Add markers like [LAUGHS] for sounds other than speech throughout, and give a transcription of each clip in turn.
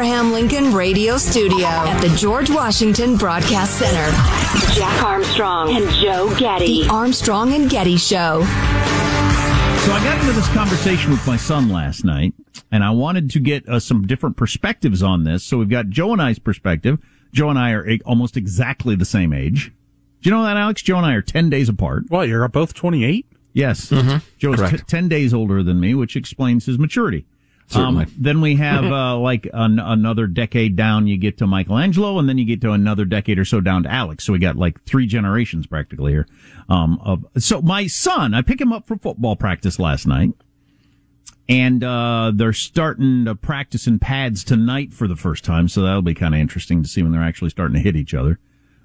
Abraham Lincoln Radio Studio at the George Washington Broadcast Center, Jack Armstrong and Joe Getty. The Armstrong and Getty Show. So I got into this conversation with my son last night, and I wanted to get uh, some different perspectives on this. So we've got Joe and I's perspective. Joe and I are a- almost exactly the same age. Do you know that, Alex? Joe and I are 10 days apart. Well, you're both 28? Yes. Joe's t- 10 days older than me, which explains his maturity. Certainly. Um, then we have, uh, [LAUGHS] like an, another decade down, you get to Michelangelo, and then you get to another decade or so down to Alex. So we got like three generations practically here. Um, of, so my son, I pick him up for football practice last night. And, uh, they're starting to practice in pads tonight for the first time. So that'll be kind of interesting to see when they're actually starting to hit each other.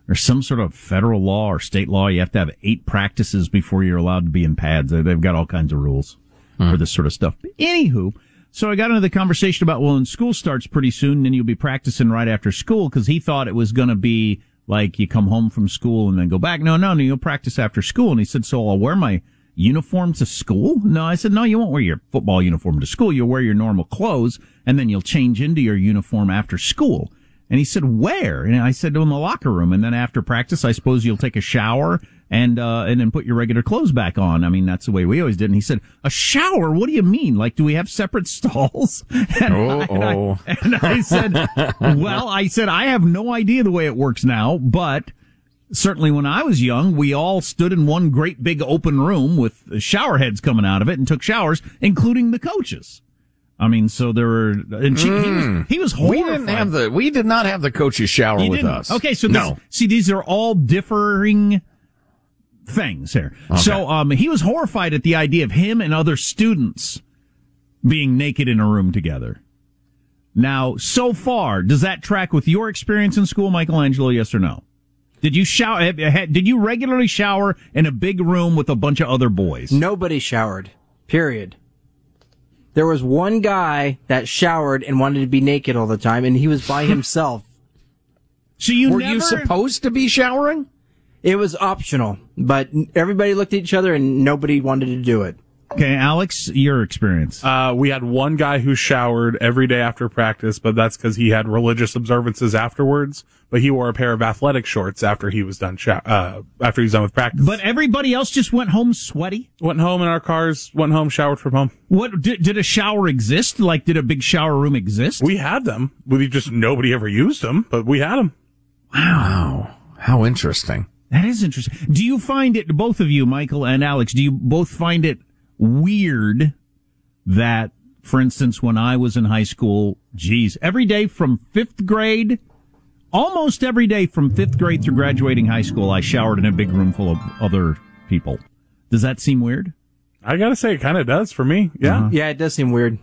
There's some sort of federal law or state law. You have to have eight practices before you're allowed to be in pads. They- They've got all kinds of rules for this sort of stuff. But anywho, so I got into the conversation about, well, when school starts pretty soon, and then you'll be practicing right after school because he thought it was going to be like you come home from school and then go back. No, no, no, you'll practice after school. And he said, so I'll wear my uniform to school? No, I said, no, you won't wear your football uniform to school. You'll wear your normal clothes and then you'll change into your uniform after school. And he said, where? And I said, in the locker room. And then after practice, I suppose you'll take a shower and, uh, and then put your regular clothes back on. I mean, that's the way we always did. And he said, a shower? What do you mean? Like, do we have separate [LAUGHS] stalls? And, I, and, I, and I said, [LAUGHS] well, I said, I have no idea the way it works now, but certainly when I was young, we all stood in one great big open room with shower heads coming out of it and took showers, including the coaches. I mean, so there were, and she, he was, he was Mm. We didn't have the we did not have the coaches shower You with didn't? us. Okay, so this, no. see, these are all differing things here. So, um, he was horrified at the idea of him and other students being naked in a room together. Now, so far, does that track with your experience in school, Michelangelo? Yes or no? Did you shower? Did you regularly shower in a big room with a bunch of other boys? Nobody showered. Period. There was one guy that showered and wanted to be naked all the time, and he was by [LAUGHS] himself. So you Were never, you supposed to be showering? It was optional, but everybody looked at each other and nobody wanted to do it. Okay, Alex, your experience. Uh, we had one guy who showered every day after practice, but that's because he had religious observances afterwards. But he wore a pair of athletic shorts after he was done, show- uh, after he was done with practice. but everybody else just went home sweaty. went home in our cars, went home, showered from home. What did, did a shower exist? Like, did a big shower room exist? We had them. We just nobody ever used them, but we had them. Wow. How interesting. That is interesting. Do you find it, both of you, Michael and Alex, do you both find it weird that, for instance, when I was in high school, geez, every day from fifth grade, almost every day from fifth grade through graduating high school, I showered in a big room full of other people. Does that seem weird? I gotta say, it kind of does for me. Yeah. Yeah, it does seem weird.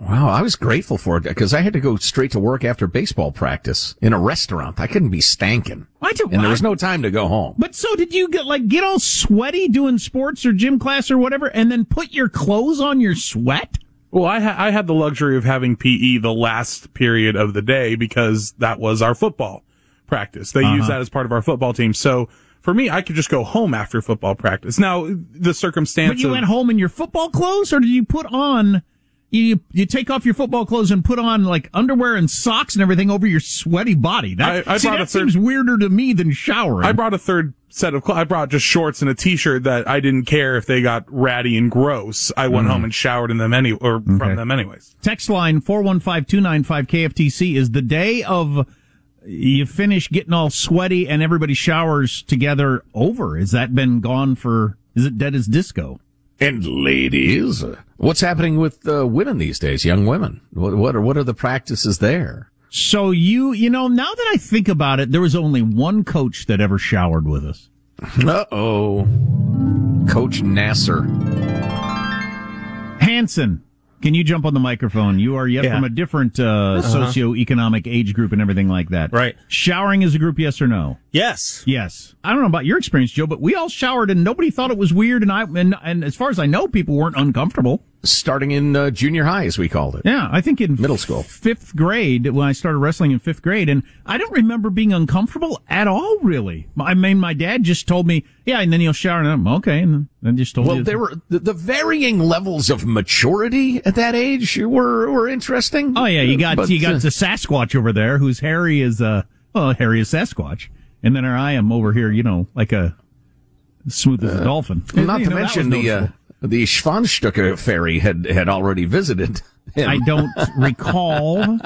Wow, I was grateful for it because I had to go straight to work after baseball practice in a restaurant. I couldn't be stanking. I do, and there was no time to go home. But so did you get like get all sweaty doing sports or gym class or whatever, and then put your clothes on your sweat? Well, I, ha- I had the luxury of having PE the last period of the day because that was our football practice. They Uh-huh. use that as part of our football team. So for me, I could just go home after football practice. Now, the circumstance But you of, went home in your football clothes, or did you put on? You you take off your football clothes and put on like underwear and socks and everything over your sweaty body. That, I- I see, that third- seems weirder to me than showering. I brought a third set of clothes. I brought just shorts and a t-shirt that I didn't care if they got ratty and gross. I went Mhm. home and showered in them any, or Okay. from them anyways. Text line 415-295-KFTC is the day of you finish getting all sweaty and everybody showers together over. Has that been gone for, is it dead as disco? And ladies, what's happening with uh, women these days? Young women. What, what are what are the practices there? So you, you know, now that I think about it, there was only one coach that ever showered with us. [LAUGHS] Uh oh, Coach Nasser. Hanson, can you jump on the microphone? You are yet Yeah. from a different uh, Uh-huh. socioeconomic age group and everything like that. Right. Showering as a group, yes or no? Yes. Yes. I don't know about your experience, Joe, but we all showered and nobody thought it was weird. And I, and, and as far as I know, people weren't uncomfortable. Starting in uh, junior high, as we called it. Yeah, I think in middle school. fifth grade when I started wrestling in fifth grade, and I don't remember being uncomfortable at all. Really, I mean, my dad just told me, "Yeah," and then he'll shower, and I'm okay, and then just told Well, me. there were the, the varying levels of maturity at that age were were interesting. Oh yeah, you got But, you got uh, the Sasquatch over there, who's hairy as uh, well, hairy as Sasquatch, and then I am over here, you know, like a smooth as a dolphin. Uh, Not You to know, mention the uh, noticeable. the Schwanstücke ferry had had already visited. him. I don't [LAUGHS] recall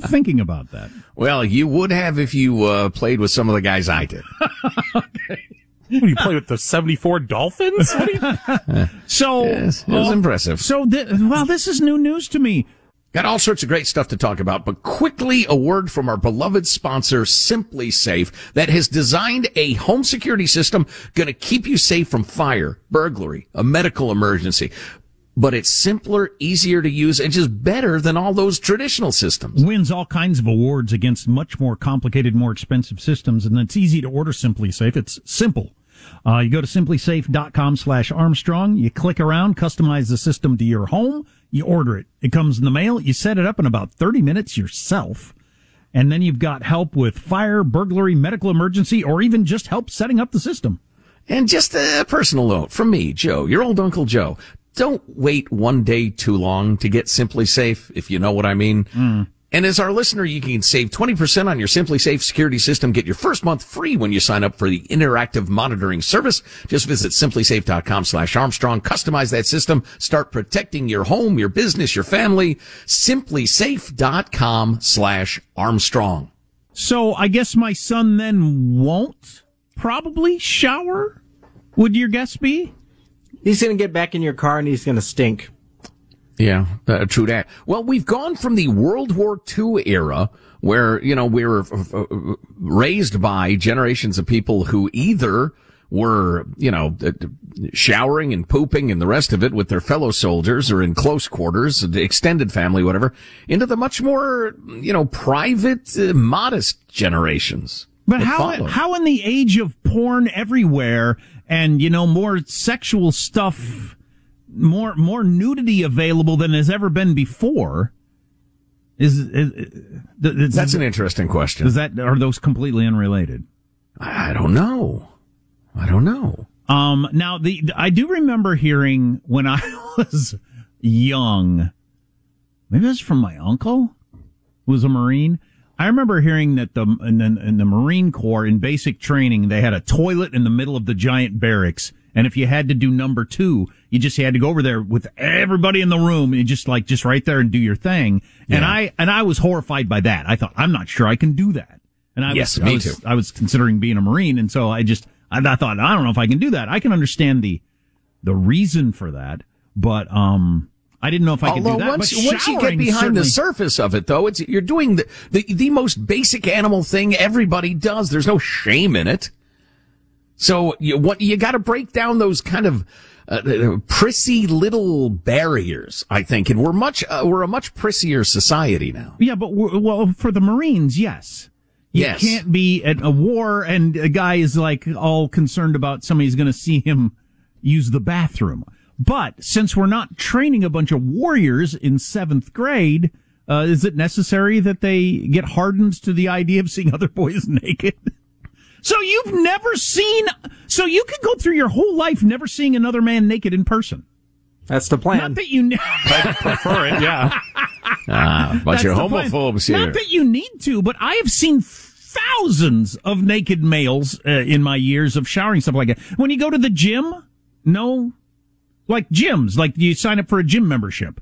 thinking about that. Well, you would have if you uh, played with some of the guys I did. [LAUGHS] What, you play with the 74 Dolphins? What do you- So Yes, it was uh, impressive. So, th- well, this is new news to me. Got all sorts of great stuff to talk about, but quickly a word from our beloved sponsor, SimpliSafe, that has designed a home security system going to keep you safe from fire, burglary, a medical emergency. But it's simpler, easier to use, and just better than all those traditional systems. Wins all kinds of awards against much more complicated, more expensive systems, and it's easy to order SimpliSafe. It's simple. Uh, you go to simplisafe.com slash Armstrong. You click around, customize the system to your home. You order it. It comes in the mail. You set it up in about 30 minutes yourself. And then you've got help with fire, burglary, medical emergency, or even just help setting up the system. And just a personal note from me, Joe, your old Uncle Joe. Don't wait one day too long to get SimpliSafe, if you know what I mean. Hmm. And as our listener, you can save 20% on your SimpliSafe security system. Get your first month free when you sign up for the interactive monitoring service. Just visit simplisafe.com slash Armstrong. Customize that system. Start protecting your home, your business, your family. Simplisafe.com slash Armstrong. So I guess my son then won't probably shower? Would your guess be? He's gonna get back in your car and he's gonna stink. Yeah, uh, true that. Well, we've gone from the World War II era where, you know, we were uh, uh, raised by generations of people who either were, you know, uh, showering and pooping and the rest of it with their fellow soldiers or in close quarters, the extended family, whatever, into the much more, you know, private, uh, modest generations. But how followed. how in the age of porn everywhere and you know more sexual stuff, more more nudity available than has ever been before? Is, is, is That's an interesting question. Is that are those completely unrelated? I don't know. I don't know. Um, now the I do remember hearing when I [LAUGHS] was young, maybe it was from my uncle, who was a Marine. I remember hearing that the in, the in the Marine Corps in basic training they had a toilet in the middle of the giant barracks, and if you had to do number two, you just had to go over there with everybody in the room and just like just right there and do your thing. And I and I was horrified by that. I thought I'm not sure I can do that. And I Yes, was, I me was, too. I was considering being a Marine, and so I just I, I thought I don't know if I can do that. I can understand the the reason for that, but um, I didn't know if I could Although do that. once, but once you get behind the surface of it, though, it's you're doing the, the the most basic animal thing everybody does. There's no shame in it. So you what you got to break down those kind of uh, prissy little barriers, I think, and we're much uh, we're a much prissier society now. Yeah, but well, for the Marines, yes. You Yes. can't be at a war and a guy is like all concerned about somebody's going to see him use the bathroom. But since we're not training a bunch of warriors in seventh grade, uh, is it necessary that they get hardened to the idea of seeing [LAUGHS] other boys naked? So you've never seen, so you could go through your whole life never seeing another man naked in person. That's the plan. Not that you, ne- [LAUGHS] I prefer it, yeah. [LAUGHS] Ah, bunch That's of the homophobes here. Not that you need to, but I have seen thousands of naked males uh, in my years of showering stuff like that. When you go to the gym, no, like gyms, like you sign up for a gym membership.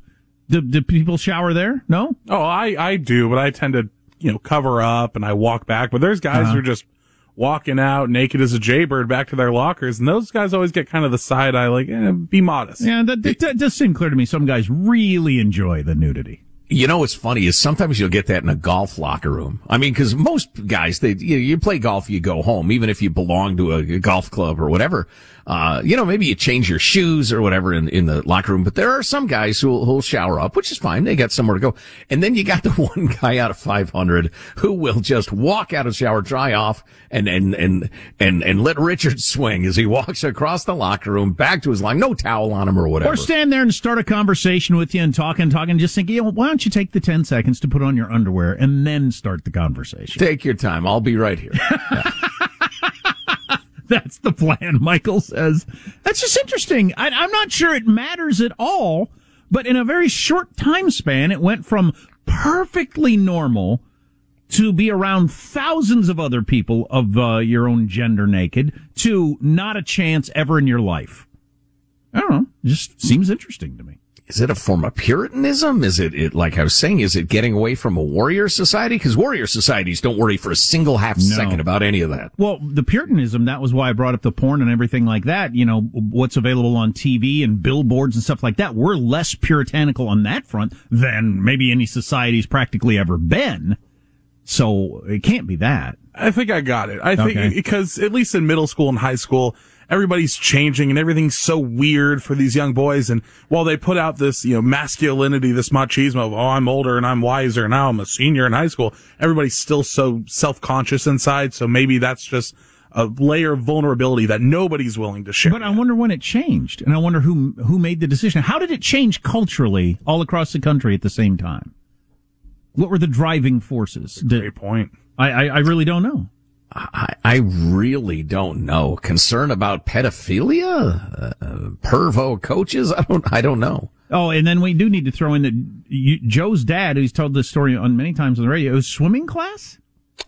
Do, do people shower there? No. Oh, I, I do, but I tend to, you know, cover up and I walk back. But there's guys Uh-huh. who are just walking out naked as a jaybird back to their lockers. And those guys always get kind of the side eye, like, eh, be modest. Yeah, that, that, that does seem clear to me. Some guys really enjoy the nudity. You know what's funny is sometimes you'll get that in a golf locker room. I mean, because most guys, they you, you play golf, you go home, even if you belong to a golf club or whatever. Uh, you know, maybe you change your shoes or whatever in, in the locker room. But there are some guys who'll, who'll shower up, which is fine. They got somewhere to go. And then you got the [LAUGHS] one guy out of 500 who will just walk out of shower, dry off, and and and and and let Richard swing as he [LAUGHS] walks across the locker room back to his line, no towel on him or whatever. Or stand there and start a conversation with you and talking, talking, just thinking, you know, why don't you take the 10 seconds to put on your underwear and then start the conversation? Take your time. I'll be right here. [LAUGHS] That's the plan, Michael says. That's just interesting. I, I'm not sure it matters at all, but in a very short time span, it went from perfectly normal to be around thousands of other people of uh, your own gender naked to not a chance ever in your life. I don't know. It just seems interesting to me. Is it a form of puritanism? Is it, it like I was saying, is it getting away from a warrior society? Because warrior societies don't worry for a single half second about any of that. Well, the Puritanism, that was why I brought up the porn and everything like that. You know, what's available on TV and billboards and stuff like that. We're less puritanical on that front than maybe any society's practically ever been. So it can't be that. I think I got it. I think Okay. because at least in middle school and high school, everybody's changing and everything's so weird for these young boys. And while they put out this, you know, masculinity, this machismo of, oh, I'm older and I'm wiser. Now I'm a senior in high school. Everybody's still so self-conscious inside. So maybe that's just a layer of vulnerability that nobody's willing to share. But I wonder when it changed, and I wonder who who made the decision. How did it change culturally all across the country at the same time? What were the driving forces? Did- Great point. I, I I really don't know. I, I really don't know. Concern about pedophilia, uh, pervo coaches. I don't. I don't know. Oh, and then we do need to throw in that you, Joe's dad, who's told this story on many times on the radio, was swimming class.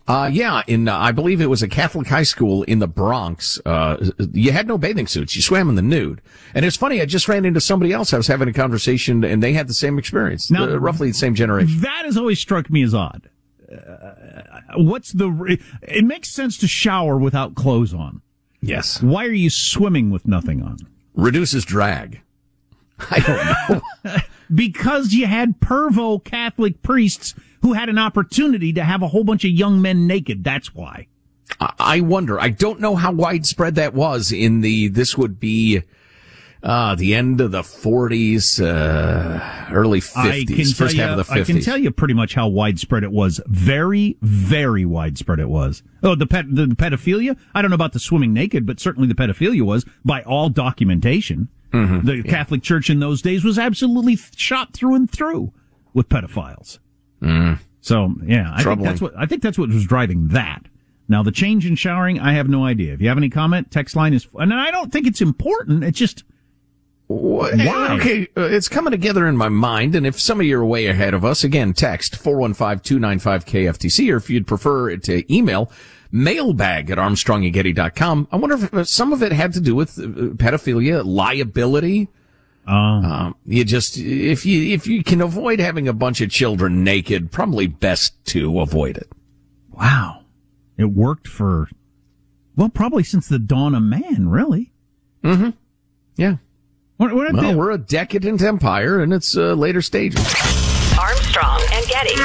Uh, yeah, in, uh, I believe it was a Catholic high school in the Bronx. Uh, you had no bathing suits. You swam in the nude. And it's funny, I just ran into somebody else. I was having a conversation and they had the same experience. Now- uh, roughly the same generation. That has always struck me as odd. Uh, what's the? It makes sense to shower without clothes on. Yes. Why are you swimming with nothing on? Reduces drag. [LAUGHS] I don't know. [LAUGHS] Because you had pervo Catholic priests who had an opportunity to have a whole bunch of young men naked. That's why. I wonder. I don't know how widespread that was in the, this would be, uh, the end of the 40s, uh, early 50s, I can tell first you, half of the 50s. I can tell you pretty much how widespread it was. Very, very widespread it was. Oh, the pet, the, pedophilia. I don't know about the swimming naked, but certainly the pedophilia was by all documentation. Mm-hmm. The Catholic Church in those days was absolutely shot through and through with pedophiles. So yeah, I think Mm. That's what I think that's what was driving that. Now the change in showering, I have no idea. If you have any comment, text line is, and I don't think it's important. It's just Why? Okay, uh, it's coming together in my mind, and if some of you are way ahead of us, again, text 415-295-KFTC, or if you'd prefer it to email, mailbag at armstrongandgetty.com. I wonder if uh, some of it had to do with uh, pedophilia, liability. Um, you just, if you, if you can avoid having a bunch of children naked, probably best to avoid it. wow. It worked for, well, probably since the dawn of man, really. Mm-hmm. Yeah. What, what well, we're a decadent empire in its uh, later stages. Armstrong and Getty.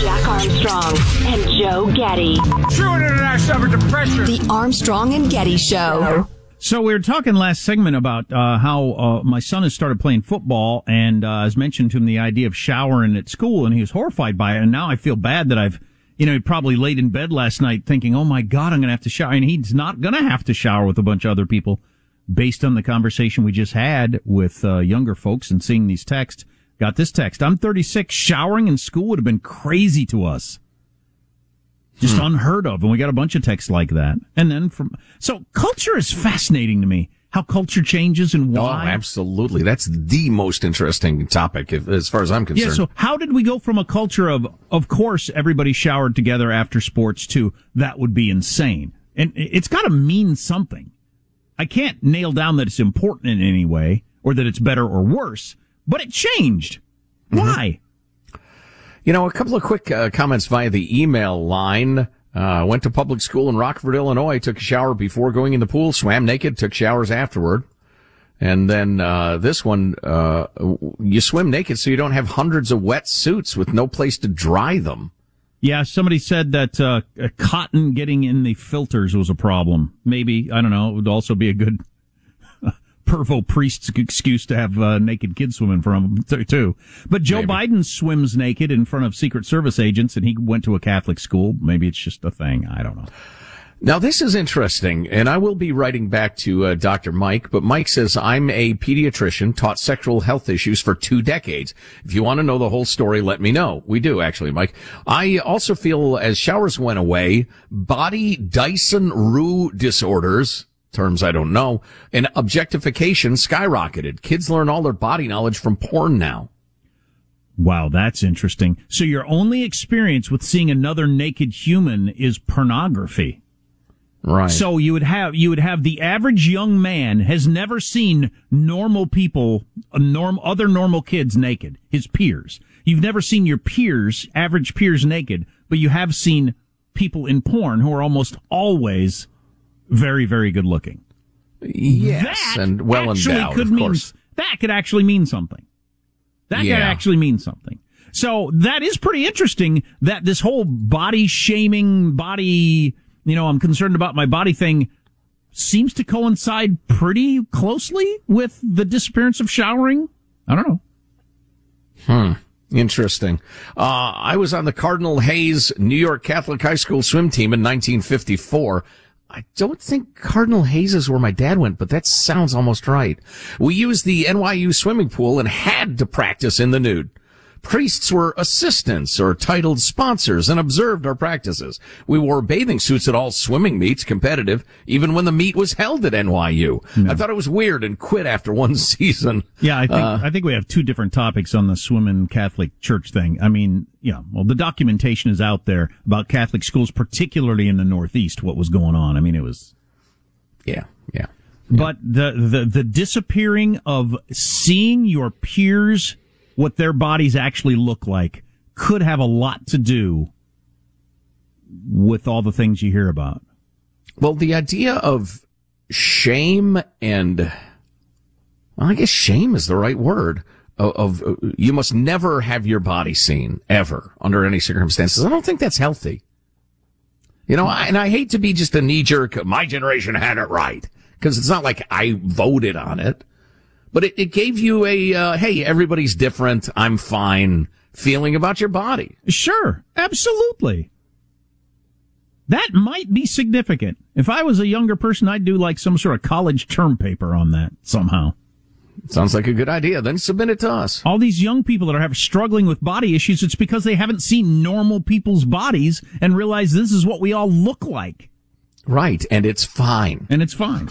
Jack Armstrong and Joe Getty. True international under pressure. The Armstrong and Getty Show. So we were talking last segment about uh, how uh, my son has started playing football, and uh, has mentioned to him the idea of showering at school, and he was horrified by it. And now I feel bad that I've, you know, he probably laid in bed last night thinking, "Oh my God, I'm going to have to shower," and he's not going to have to shower with a bunch of other people, based on the conversation we just had with uh, younger folks and seeing these texts. Got this text: "I'm 36. Showering in school would have been crazy to us." just hmm. unheard of. And we got a bunch of texts like that. And then from, so culture is fascinating to me. How culture changes and why. Oh, absolutely. That's the most interesting topic if, as far as I'm concerned. Yeah. So how did we go from a culture of, of course, everybody showered together after sports to that would be insane? And it's got to mean something. I can't nail down that it's important in any way or that it's better or worse, but it changed. Mm-hmm. Why? You know, a couple of quick uh, comments via the email line. Uh, went to public school in Rockford, Illinois, took a shower before going in the pool, swam naked, took showers afterward. And then, uh, this one, uh, you swim naked so you don't have hundreds of wet suits with no place to dry them. Yeah, somebody said that, uh, cotton getting in the filters was a problem. Maybe, I don't know, it would also be a good pervo priest's excuse to have uh, naked kids swimming from him too. But Joe Maybe. Biden swims naked in front of Secret Service agents, and he went to a Catholic school. Maybe it's just a thing. I don't know. Now this is interesting, and I will be writing back to uh, Dr. Mike, but Mike says I'm a pediatrician, taught sexual health issues for two decades. If you want to know the whole story, let me know. We do actually, Mike. I also feel as showers went away, body Dyson Rue disorders terms I don't know, and objectification skyrocketed. Kids learn all their body knowledge from porn now. Wow, that's interesting. So your only experience with seeing another naked human is pornography. Right. So you would have you would have the average young man has never seen normal people, uh, norm other normal kids naked, his peers. You've never seen your peers, average peers naked, but you have seen people in porn who are almost always very, very good looking. Yes, that and well endowed, could of mean, course. That could actually mean something. That yeah. could actually mean something. So that is pretty interesting that this whole body shaming, body, you know, I'm concerned about my body thing seems to coincide pretty closely with the disappearance of showering. I don't know. Hmm. Interesting. Uh, I was on the Cardinal Hayes New York Catholic High School swim team in 1954. I don't think Cardinal Hayes is where my dad went, but that sounds almost right. We used the NYU swimming pool and had to practice in the nude. Priests were assistants or titled sponsors and observed our practices. We wore bathing suits at all swimming meets, competitive, even when the meet was held at NYU. I thought it was weird and quit after one [LAUGHS] season. Yeah, I think uh, I think we have two different topics on the swimming Catholic Church thing. I mean, yeah, well, the documentation is out there about Catholic schools, particularly in the Northeast, what was going on. I mean, it was. Yeah, yeah. But the, the, the disappearing of seeing your peers what their bodies actually look like could have a lot to do with all the things you hear about. Well, the idea of shame and, well, I guess shame is the right word. Of, of you must never have your body seen ever under any circumstances. I don't think that's healthy. You know, I, and I hate to be just a knee jerk. My generation had it right because it's not like I voted on it but it, it gave you a, uh, hey, everybody's different. I'm fine feeling about your body. Sure. Absolutely. That might be significant. If I was a younger person, I'd do like some sort of college term paper on that somehow. Sounds like a good idea. Then submit it to us. All these young people that are have struggling with body issues, it's because they haven't seen normal people's bodies and realize this is what we all look like. Right. And it's fine. And it's fine.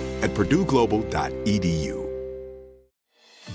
at purdueglobal.edu.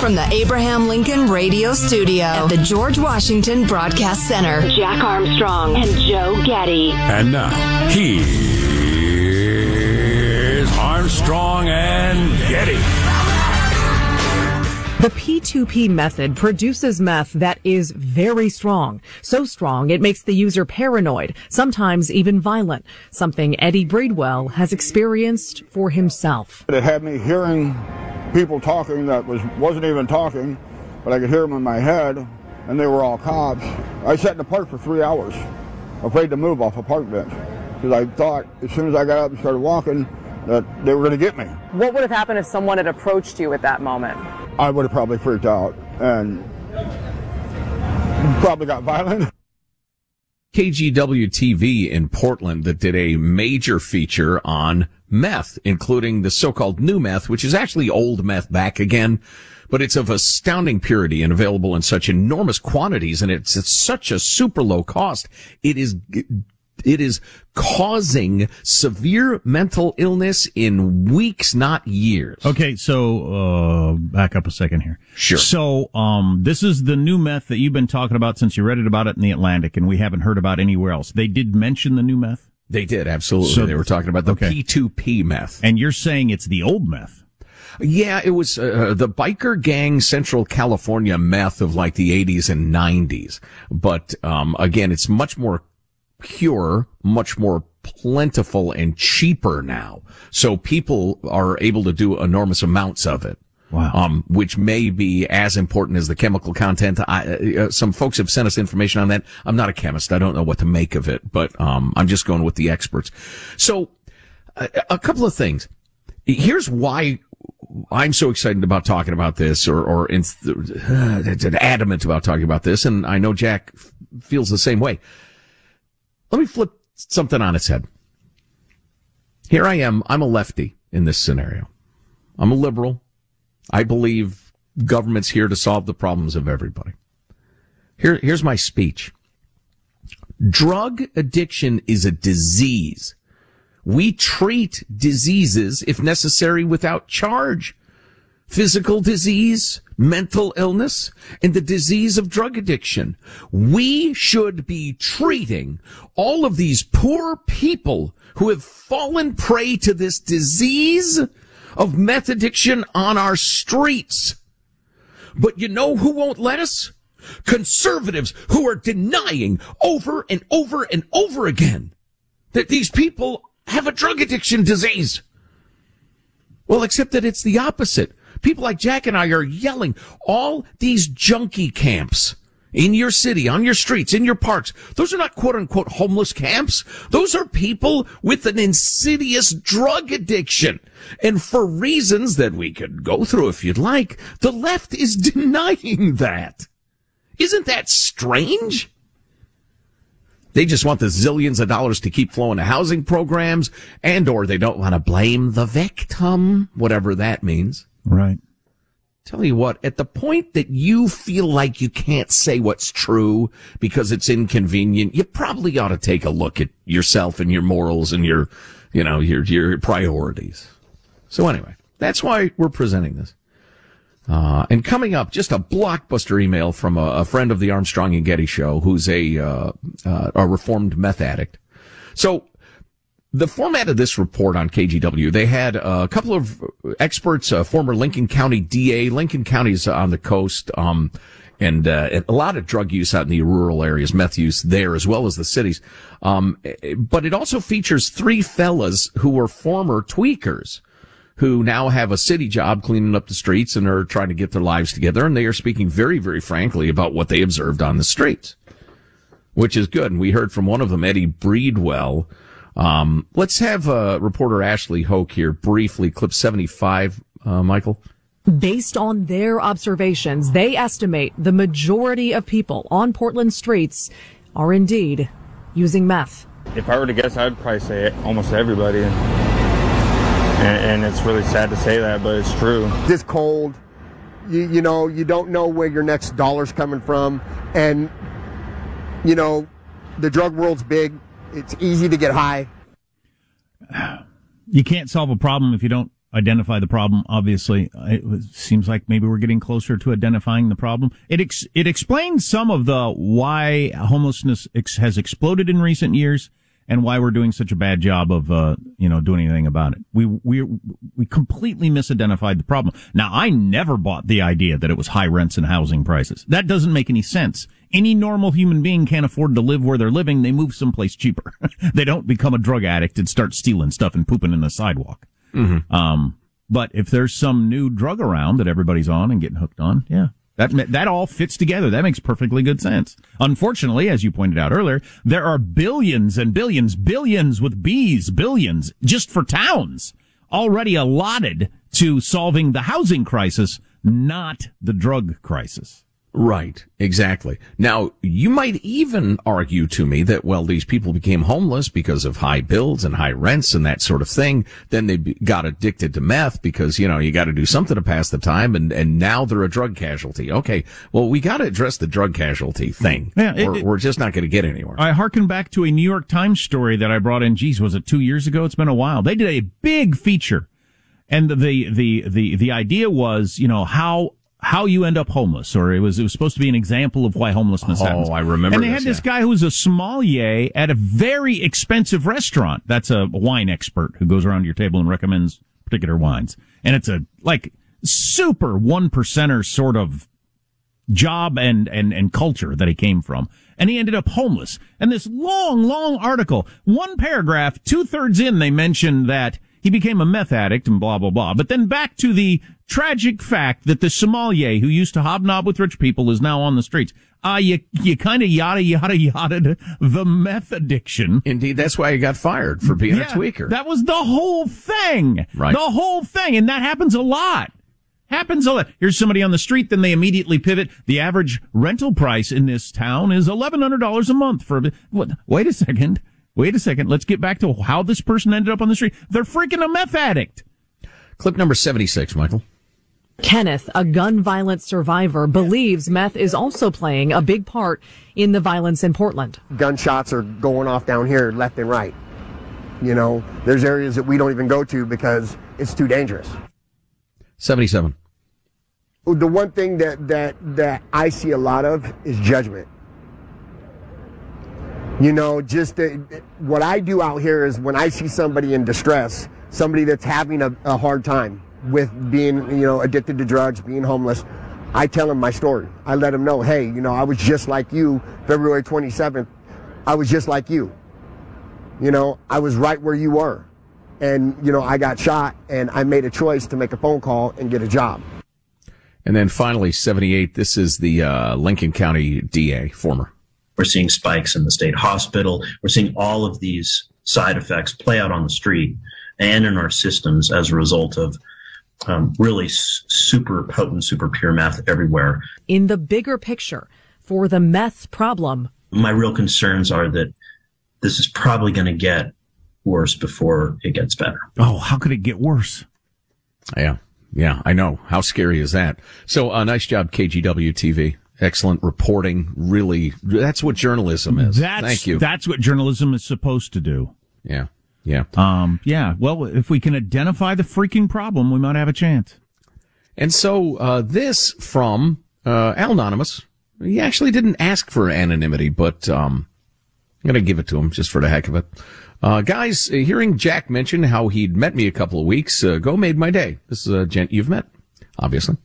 From the Abraham Lincoln Radio Studio at the George Washington Broadcast Center. Jack Armstrong and Joe Getty. And now, here's Armstrong and Getty. The P2P method produces meth that is very strong. So strong it makes the user paranoid, sometimes even violent, something Eddie Breedwell has experienced for himself. It had me hearing people talking that was, wasn't even talking, but I could hear them in my head, and they were all cops. I sat in the park for three hours, afraid to move off a park bench, because I thought as soon as I got up and started walking that they were going to get me. What would have happened if someone had approached you at that moment? I would have probably freaked out and probably got violent. KGW TV in Portland that did a major feature on meth, including the so-called new meth, which is actually old meth back again, but it's of astounding purity and available in such enormous quantities, and it's at such a super low cost. It is it is causing severe mental illness in weeks, not years. Okay, so uh, back up a second here. Sure. So um, this is the new meth that you've been talking about since you read it about it in the Atlantic, and we haven't heard about anywhere else. They did mention the new meth. They did absolutely. So, they were talking about the okay. P2P meth, and you're saying it's the old meth. Yeah, it was uh, the biker gang Central California meth of like the 80s and 90s. But um, again, it's much more pure, much more plentiful and cheaper now. So people are able to do enormous amounts of it. Wow. Um, which may be as important as the chemical content. I, uh, some folks have sent us information on that. I'm not a chemist. I don't know what to make of it, but, um, I'm just going with the experts. So, a, a couple of things. Here's why I'm so excited about talking about this or, or in, uh, adamant about talking about this. And I know Jack feels the same way. Let me flip something on its head. Here I am. I'm a lefty in this scenario. I'm a liberal. I believe government's here to solve the problems of everybody. Here, here's my speech. Drug addiction is a disease. We treat diseases, if necessary, without charge. Physical disease, mental illness, and the disease of drug addiction. We should be treating all of these poor people who have fallen prey to this disease of meth addiction on our streets. But you know who won't let us? Conservatives who are denying over and over and over again that these people have a drug addiction disease. Well, except that it's the opposite. People like Jack and I are yelling all these junkie camps in your city, on your streets, in your parks. Those are not quote unquote homeless camps. Those are people with an insidious drug addiction. And for reasons that we could go through if you'd like, the left is [LAUGHS] denying that. Isn't that strange? They just want the zillions of dollars to keep flowing to housing programs and or they don't want to blame the victim, whatever that means. Right. Tell you what, at the point that you feel like you can't say what's true because it's inconvenient, you probably ought to take a look at yourself and your morals and your, you know, your, your priorities. So anyway, that's why we're presenting this. Uh, and coming up, just a blockbuster email from a, a, friend of the Armstrong and Getty show who's a, uh, uh, a reformed meth addict. So the format of this report on KGW, they had a couple of experts, a former Lincoln County DA, Lincoln County's on the coast, um, and uh, a lot of drug use out in the rural areas, meth use there as well as the cities. Um, but it also features three fellas who were former tweakers who now have a city job cleaning up the streets and are trying to get their lives together. And they are speaking very, very frankly about what they observed on the streets, which is good. And we heard from one of them, Eddie Breedwell. Um, let's have uh, reporter Ashley Hoke here briefly, clip 75, uh, Michael. Based on their observations, they estimate the majority of people on Portland streets are indeed using meth. If I were to guess, I'd probably say almost everybody. And, and, it's really sad to say that, but it's true. This cold, you, you know, you don't know where your next dollar's coming from. And, you know, the drug world's big. It's easy to get high. You can't solve a problem if you don't identify the problem. Obviously, it seems like maybe we're getting closer to identifying the problem. It ex- it explains some of the why homelessness ex- has exploded in recent years and why we're doing such a bad job of, uh, you know, doing anything about it. We, we, we completely misidentified the problem. Now, I never bought the idea that it was high rents and housing prices. That doesn't make any sense. Any normal human being can't afford to live where they're living. They move someplace cheaper. [LAUGHS] they don't become a drug addict and start stealing stuff and pooping in the sidewalk. Mm-hmm. Um, but if there's some new drug around that everybody's on and getting hooked on, yeah, that that all fits together. That makes perfectly good sense. Unfortunately, as you pointed out earlier, there are billions and billions, billions with bees, billions just for towns already allotted to solving the housing crisis, not the drug crisis. Right, exactly. Now, you might even argue to me that, well, these people became homeless because of high bills and high rents and that sort of thing. Then they got addicted to meth because, you know, you got to do something to pass the time and, and now they're a drug casualty. Okay. Well, we got to address the drug casualty thing. Yeah, it, we're, we're just not going to get anywhere. I harken back to a New York Times story that I brought in. Geez, was it two years ago? It's been a while. They did a big feature and the, the, the, the idea was, you know, how how you end up homeless, or it was it was supposed to be an example of why homelessness oh, happens. I remember. And they this, had this yeah. guy who was a sommelier at a very expensive restaurant. That's a wine expert who goes around your table and recommends particular wines, and it's a like super one percenter sort of job and and and culture that he came from. And he ended up homeless. And this long, long article, one paragraph, two thirds in, they mentioned that he became a meth addict and blah, blah, blah. But then back to the tragic fact that the sommelier who used to hobnob with rich people is now on the streets. Ah, uh, you, you kind of yada, yada, [LAUGHS] yada the meth addiction. Indeed, that's why he got fired for being yeah, a tweaker. That was the whole thing. Right. The whole thing. And that happens a lot. Happens a lot. Here's somebody on the street, then they immediately pivot. The average rental price in this town is $1,100 a month for, what? Wait a second. Wait a second. Let's get back to how this person ended up on the street. They're freaking a meth addict. Clip number 76, Michael. Kenneth, a gun violence survivor, believes meth is also playing a big part in the violence in Portland. Gunshots are going off down here left and right. You know, there's areas that we don't even go to because it's too dangerous. 77. The one thing that, that, that I see a lot of is judgment. You know, just what I do out here is when I see somebody in distress, somebody that's having a, a hard time, with being, you know, addicted to drugs, being homeless, I tell them my story. I let them know, hey, you know, I was just like you February 27th. I was just like you. You know, I was right where you were. And, you know, I got shot and I made a choice to make a phone call and get a job. And then finally, 78, this is the uh, Lincoln County DA, former. We're seeing spikes in the state hospital. We're seeing all of these side effects play out on the street and in our systems as a result of um, really s- super potent, super pure meth everywhere. In the bigger picture for the meth problem, my real concerns are that this is probably going to get worse before it gets better. Oh, how could it get worse? Yeah. Yeah, I know. How scary is that? So, uh, nice job, KGW TV. Excellent reporting. Really, that's what journalism is. That's, Thank you. That's what journalism is supposed to do. Yeah. Yeah. Um, yeah. Well, if we can identify the freaking problem, we might have a chance. And so, uh, this from, uh, Al Anonymous. He actually didn't ask for anonymity, but, um, I'm going to give it to him just for the heck of it. Uh, guys, hearing Jack mention how he'd met me a couple of weeks ago made my day. This is a gent you've met, obviously.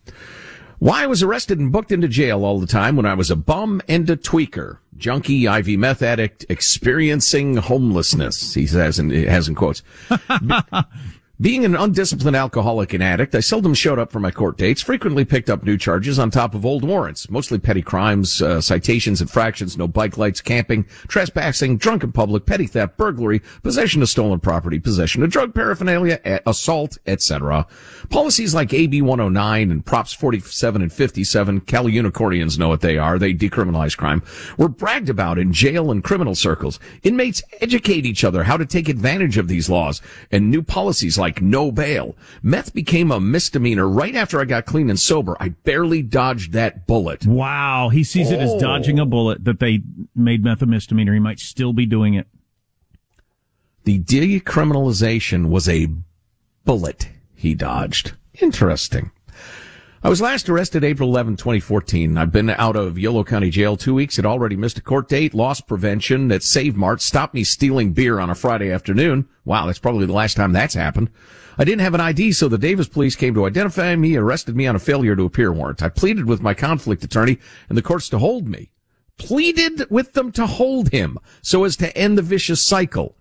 Why I was arrested and booked into jail all the time when I was a bum and a tweaker, junkie, IV meth addict, experiencing homelessness. He says, and it has in quotes. [LAUGHS] Being an undisciplined alcoholic and addict, I seldom showed up for my court dates, frequently picked up new charges on top of old warrants, mostly petty crimes, uh, citations, infractions, no bike lights, camping, trespassing, drunken public, petty theft, burglary, possession of stolen property, possession of drug paraphernalia, assault, etc. Policies like AB 109 and Props 47 and 57, Cali Unicornians know what they are, they decriminalize crime, were bragged about in jail and criminal circles. Inmates educate each other how to take advantage of these laws and new policies like like no bail. Meth became a misdemeanor right after I got clean and sober. I barely dodged that bullet. Wow. He sees oh. it as oh. dodging a bullet that they made meth a misdemeanor. He might still be doing it. The decriminalization was a bullet he dodged. Interesting. I was last arrested April 11, 2014. I've been out of Yolo County Jail two weeks. Had already missed a court date, lost prevention at Save Mart, stopped me stealing beer on a Friday afternoon. Wow, that's probably the last time that's happened. I didn't have an ID, so the Davis police came to identify me, arrested me on a failure to appear warrant. I pleaded with my conflict attorney and the courts to hold me. Pleaded with them to hold him so as to end the vicious cycle.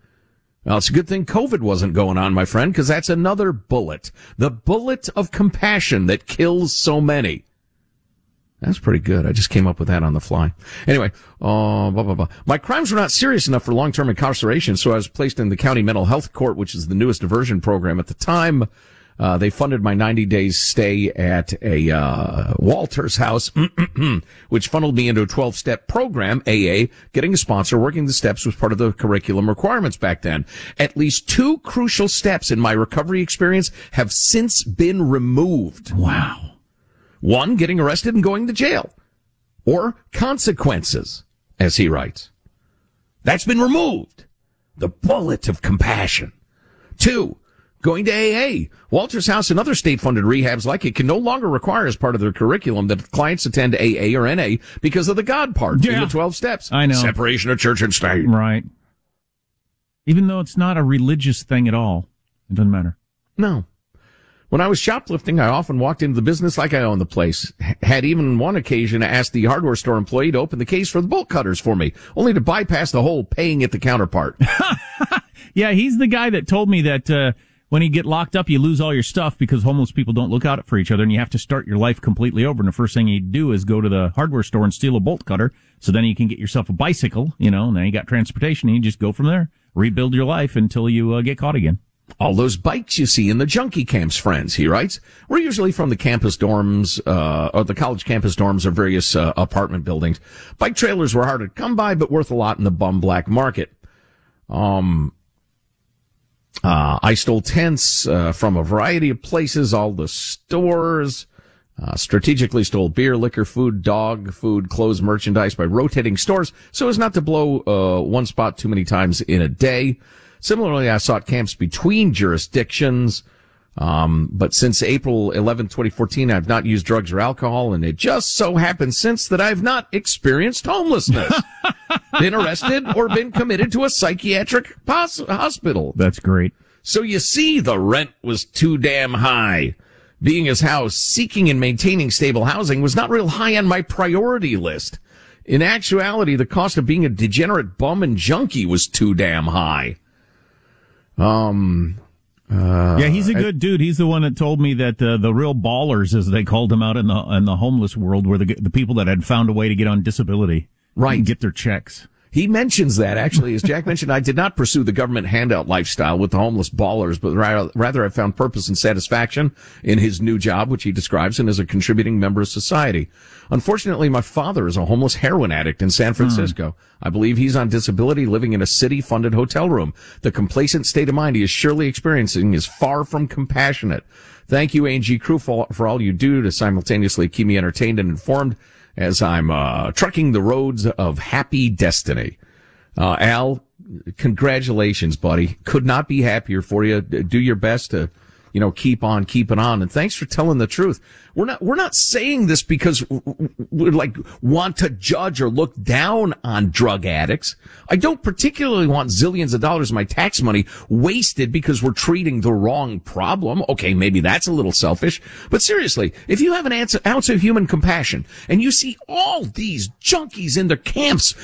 Well, it's a good thing COVID wasn't going on, my friend, because that's another bullet. The bullet of compassion that kills so many. That's pretty good. I just came up with that on the fly. Anyway, uh, blah, blah, blah. My crimes were not serious enough for long-term incarceration, so I was placed in the county mental health court, which is the newest diversion program at the time. Uh, they funded my 90 days stay at a uh, Walters house, [CLEARS THROAT] which funneled me into a 12 step program, AA, getting a sponsor, working the steps was part of the curriculum requirements back then. At least two crucial steps in my recovery experience have since been removed. Wow. One, getting arrested and going to jail. Or consequences, as he writes. That's been removed. The bullet of compassion. Two, going to AA. Walters House and other state funded rehabs like it can no longer require as part of their curriculum that clients attend AA or NA because of the God part yeah. in the 12 steps. I know. Separation of church and state. Right. Even though it's not a religious thing at all, it doesn't matter. No. When I was shoplifting, I often walked into the business like I owned the place. Had even one occasion asked the hardware store employee to open the case for the bolt cutters for me, only to bypass the whole paying at the counter part. [LAUGHS] yeah, he's the guy that told me that, uh, when you get locked up, you lose all your stuff because homeless people don't look out for each other, and you have to start your life completely over. And the first thing you do is go to the hardware store and steal a bolt cutter, so then you can get yourself a bicycle. You know, and then you got transportation, and you just go from there, rebuild your life until you uh, get caught again. All those bikes you see in the junkie camps, friends, he writes, we're usually from the campus dorms, uh, or the college campus dorms or various uh, apartment buildings. Bike trailers were hard to come by, but worth a lot in the bum black market. Um, uh, I stole tents uh, from a variety of places, all the stores. Uh, strategically stole beer, liquor, food, dog food, clothes, merchandise by rotating stores so as not to blow uh, one spot too many times in a day. Similarly, I sought camps between jurisdictions. Um, but since April 11, 2014, I've not used drugs or alcohol, and it just so happens since that I've not experienced homelessness, [LAUGHS] been arrested, or been committed to a psychiatric pos- hospital. That's great. So you see, the rent was too damn high. Being his house, seeking and maintaining stable housing was not real high on my priority list. In actuality, the cost of being a degenerate bum and junkie was too damn high. Um, uh, yeah, he's a good dude. He's the one that told me that uh, the real ballers, as they called them out in the in the homeless world, were the the people that had found a way to get on disability, right, and get their checks. He mentions that actually, as Jack mentioned, I did not pursue the government handout lifestyle with the homeless ballers, but rather I found purpose and satisfaction in his new job, which he describes, and as a contributing member of society. Unfortunately, my father is a homeless heroin addict in San Francisco. Hmm. I believe he's on disability living in a city funded hotel room. The complacent state of mind he is surely experiencing is far from compassionate. Thank you, A&G crew, for, for all you do to simultaneously keep me entertained and informed as I'm uh, trucking the roads of happy destiny. Uh, Al, congratulations, buddy. Could not be happier for you. Do your best to, you know, keep on keeping on. And thanks for telling the truth. We're not, we're not saying this because we like want to judge or look down on drug addicts. I don't particularly want zillions of dollars of my tax money wasted because we're treating the wrong problem. Okay, maybe that's a little selfish, but seriously, if you have an ounce of human compassion and you see all these junkies in their camps,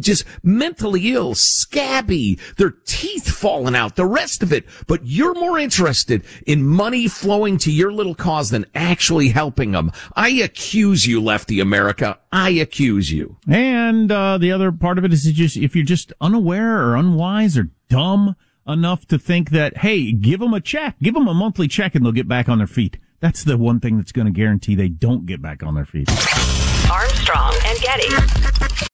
just mentally ill, scabby, their teeth falling out, the rest of it, but you're more interested in money flowing to your little cause than actually helping them. I accuse you, lefty America. I accuse you. And uh, the other part of it is just if you're just unaware or unwise or dumb enough to think that, hey, give them a check, give them a monthly check, and they'll get back on their feet. That's the one thing that's going to guarantee they don't get back on their feet. Armstrong and Getty.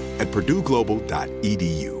at purdueglobal.edu.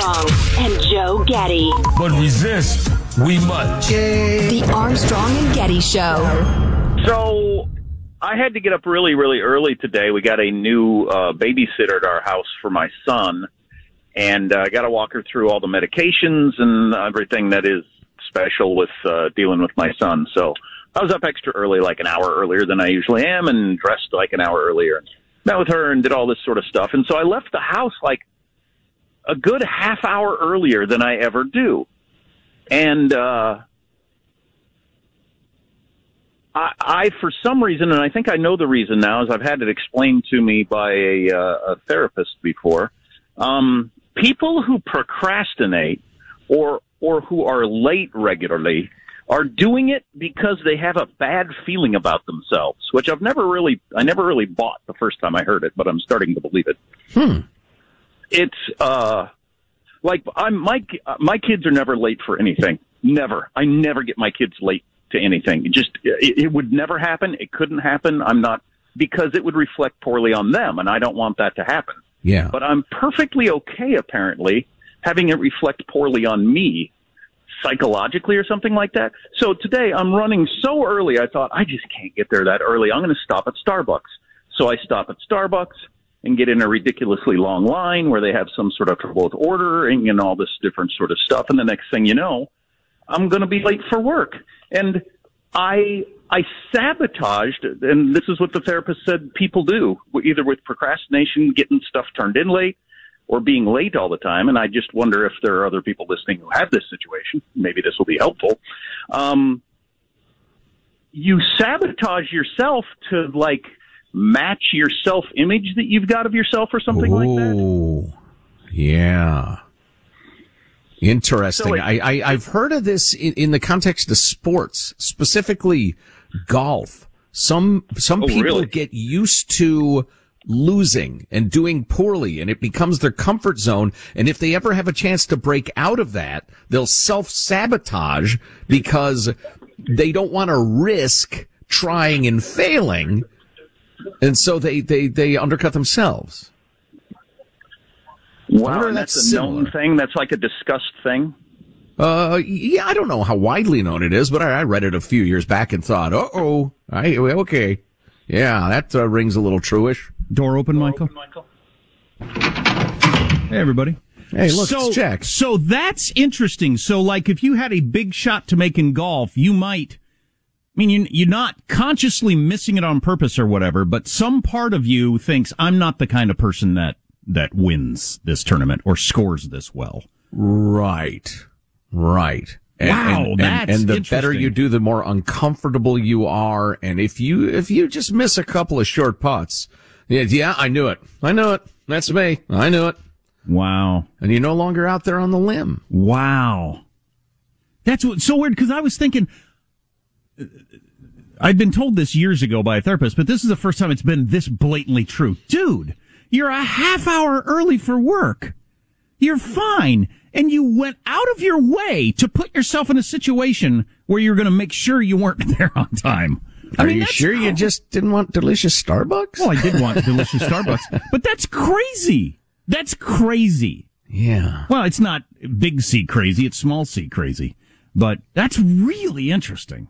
Armstrong and Joe Getty. But resist, we must. The Armstrong and Getty Show. So I had to get up really, really early today. We got a new uh, babysitter at our house for my son, and uh, I got to walk her through all the medications and everything that is special with uh, dealing with my son. So I was up extra early, like an hour earlier than I usually am, and dressed like an hour earlier. Met with her and did all this sort of stuff. And so I left the house like a good half hour earlier than I ever do. And uh, I, I, for some reason, and I think I know the reason now, is I've had it explained to me by a, uh, a therapist before. Um, people who procrastinate or or who are late regularly are doing it because they have a bad feeling about themselves, which I've never really, I never really bought the first time I heard it, but I'm starting to believe it. Hmm. It's, uh, like I'm, my, my kids are never late for anything. Never. I never get my kids late to anything. It just, it, it would never happen. It couldn't happen. I'm not, because it would reflect poorly on them and I don't want that to happen. Yeah. But I'm perfectly okay, apparently, having it reflect poorly on me psychologically or something like that. So today I'm running so early, I thought, I just can't get there that early. I'm going to stop at Starbucks. So I stop at Starbucks and get in a ridiculously long line where they have some sort of trouble with ordering and all this different sort of stuff. And the next thing you know, I'm going to be late for work. And I, I sabotaged, and this is what the therapist said people do, either with procrastination, getting stuff turned in late, or being late all the time. And I just wonder if there are other people listening who have this situation. Maybe this will be helpful. Um, you sabotage yourself to like match your self image that you've got of yourself or something Ooh, like that. Yeah. Interesting. So it- I, I, I've heard of this in, in the context of sports, specifically golf. Some, some Oh, people really? get used to losing and doing poorly and it becomes their comfort zone. And if they ever have a chance to break out of that, they'll self-sabotage because they don't want to risk trying and failing. And so they, they, they undercut themselves. Wow, and that's, that's a known thing. That's like a discussed thing. Uh, yeah, I don't know how widely known it is, but I, I read it a few years back and thought, uh oh, I, okay. Yeah, that uh, rings a little truish. Door open, Michael. Hey, everybody. Hey, look, so, it's Jack. So that's interesting. So, like, if you had a big shot to make in golf, you might. I mean, you- you're not consciously missing it on purpose or whatever, but some part of you thinks I'm not the kind of person that that wins this tournament or scores this well. Right. Right. And, Wow, and, that's and, and the better you do, the more uncomfortable you are. And if you if you just miss a couple of short putts, yeah, yeah, I knew it. I knew it. That's me. I knew it. Wow. And you're no longer out there on the limb. Wow. That's so weird because I was thinking, I'd been told this years ago by a therapist, but this is the first time it's been this blatantly true. Dude, you're a half hour early for work. You're fine. And you went out of your way to put yourself in a situation where you're going to make sure you weren't [LAUGHS] there on time. I Are mean, you sure you just didn't want delicious Starbucks? Well, I did want [LAUGHS] delicious Starbucks, but that's crazy. That's crazy. Yeah. Well, it's not big C crazy, it's small c crazy. But that's really interesting.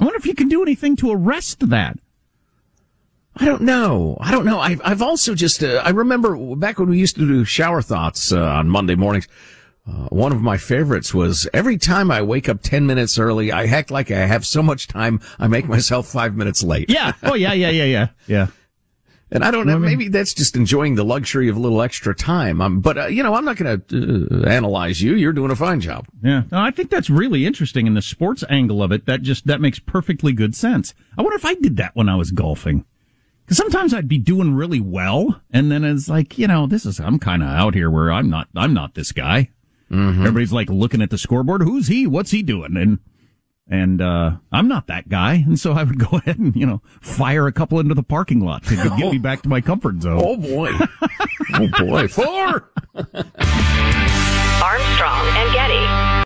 I wonder if you can do anything to arrest that. I don't know. I don't know. I've, I've also just, uh, I remember back when we used to do shower thoughts uh, on Monday mornings. Uh, one of my favorites was every time I wake up 10 minutes early, I act like I have so much time, I make myself five minutes late. Yeah. Oh, yeah, yeah, yeah, yeah. Yeah. And I don't know, maybe that's just enjoying the luxury of a little extra time. Um, but, uh, you know, I'm not going to uh, analyze you. You're doing a fine job. Yeah. No, I think that's really interesting in the sports angle of it. That just, that makes perfectly good sense. I wonder if I did that when I was golfing. Cause sometimes I'd be doing really well. And then it's like, you know, this is, I'm kind of out here where I'm not, I'm not this guy. Mm-hmm. Everybody's like looking at the scoreboard. Who's he? What's he doing? And, and, uh, I'm not that guy. [LAUGHS] And so I would go [LAUGHS] ahead and, you know, fire a couple into the parking lot to get me [LAUGHS] back to my comfort zone. Oh boy. oh boy. Four. Armstrong and Getty.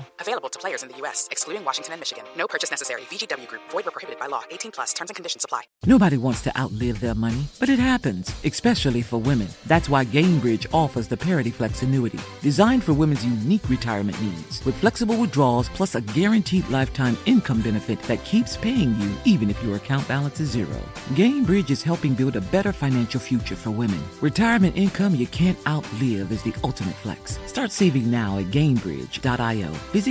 Available to players in the U.S., excluding Washington and Michigan. No purchase necessary. VGW Group, void or prohibited by law. 18 plus terms and conditions apply. Nobody wants to outlive their money, but it happens, especially for women. That's why Gainbridge offers the Parity Flex annuity, designed for women's unique retirement needs, with flexible withdrawals plus a guaranteed lifetime income benefit that keeps paying you even if your account balance is zero. Gainbridge is helping build a better financial future for women. Retirement income you can't outlive is the ultimate flex. Start saving now at Gainbridge.io. Visit